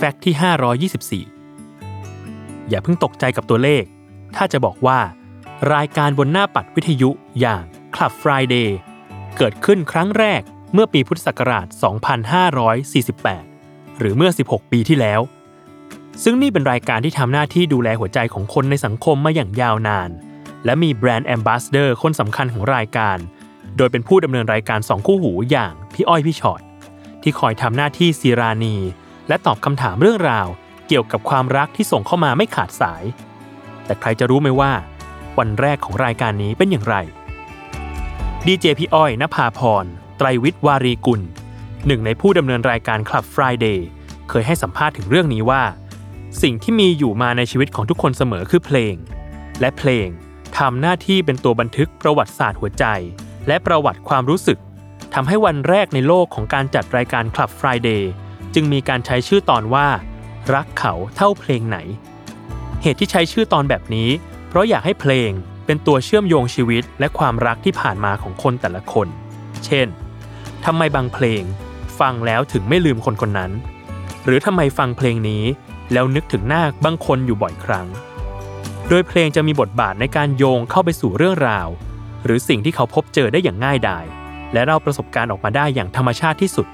fact ที่ 524 อย่าเพิ่งตกใจกับตัวเลข ถ้าจะบอกว่า รายการบนหน้าปัดวิทยุอย่าง Club Friday เกิดขึ้นครั้งแรกเมื่อปีพุทธศักราช 2548 หรือเมื่อ 16 ปีที่แล้ว ซึ่งนี่เป็นรายการที่ทำหน้าที่ดูแลหัวใจของคนในสังคมมาอย่างยาวนาน และมี brand ambassador คนสำคัญของรายการ โดยเป็นผู้ดำเนินรายการสองคู่หูอย่างพี่อ้อยพี่ชอ็อตที่คอยทำหน้าที่ซีรานี และตอบคำถามเรื่องราว เกี่ยวกับความรักที่ส่งเข้ามาไม่ขาดสาย แต่ใครจะรู้ไหมว่า วันแรกของรายการนี้เป็นอย่างไรดีเจพี่อ้อยนภาพร ไตรวิทย์วารีกุล หนึ่งในผู้ดำเนินรายการ Club Friday เคยให้สัมภาษณ์ถึงเรื่องนี้ว่า สิ่งที่มีอยู่มาในชีวิตของทุกคนเสมอคือเพลง และเพลงทำหน้าที่เป็นตัวบันทึกประวัติศาสตร์หัวใจ และประวัติความรู้สึกทำให้วันแรกในโลกของการจัดรายการ Club Friday จึงมีการใช้ชื่อตอนว่า รักเขาเท่าเพลงไหน เหตุที่ใช้ชื่อตอนแบบนี้ เพราะอยากให้เพลงเป็นตัวเชื่อมโยงชีวิตและความรักที่ผ่านมาของคนแต่ละคน เช่นทำไมบางเพลง ฟังแล้วถึงไม่ลืมคนคนนั้น หรือทำไมฟังเพลงนี้ แล้วนึกถึงหน้าบางคนอยู่บ่อยครั้ง โดยเพลงจะมีบทบาทในการโยงเข้าไปสู่เรื่องราว หรือสิ่งที่เขาพบเจอได้อย่างง่ายดาย และเราประสบการณ์ออกมาได้อย่างธรรมชาติที่สุด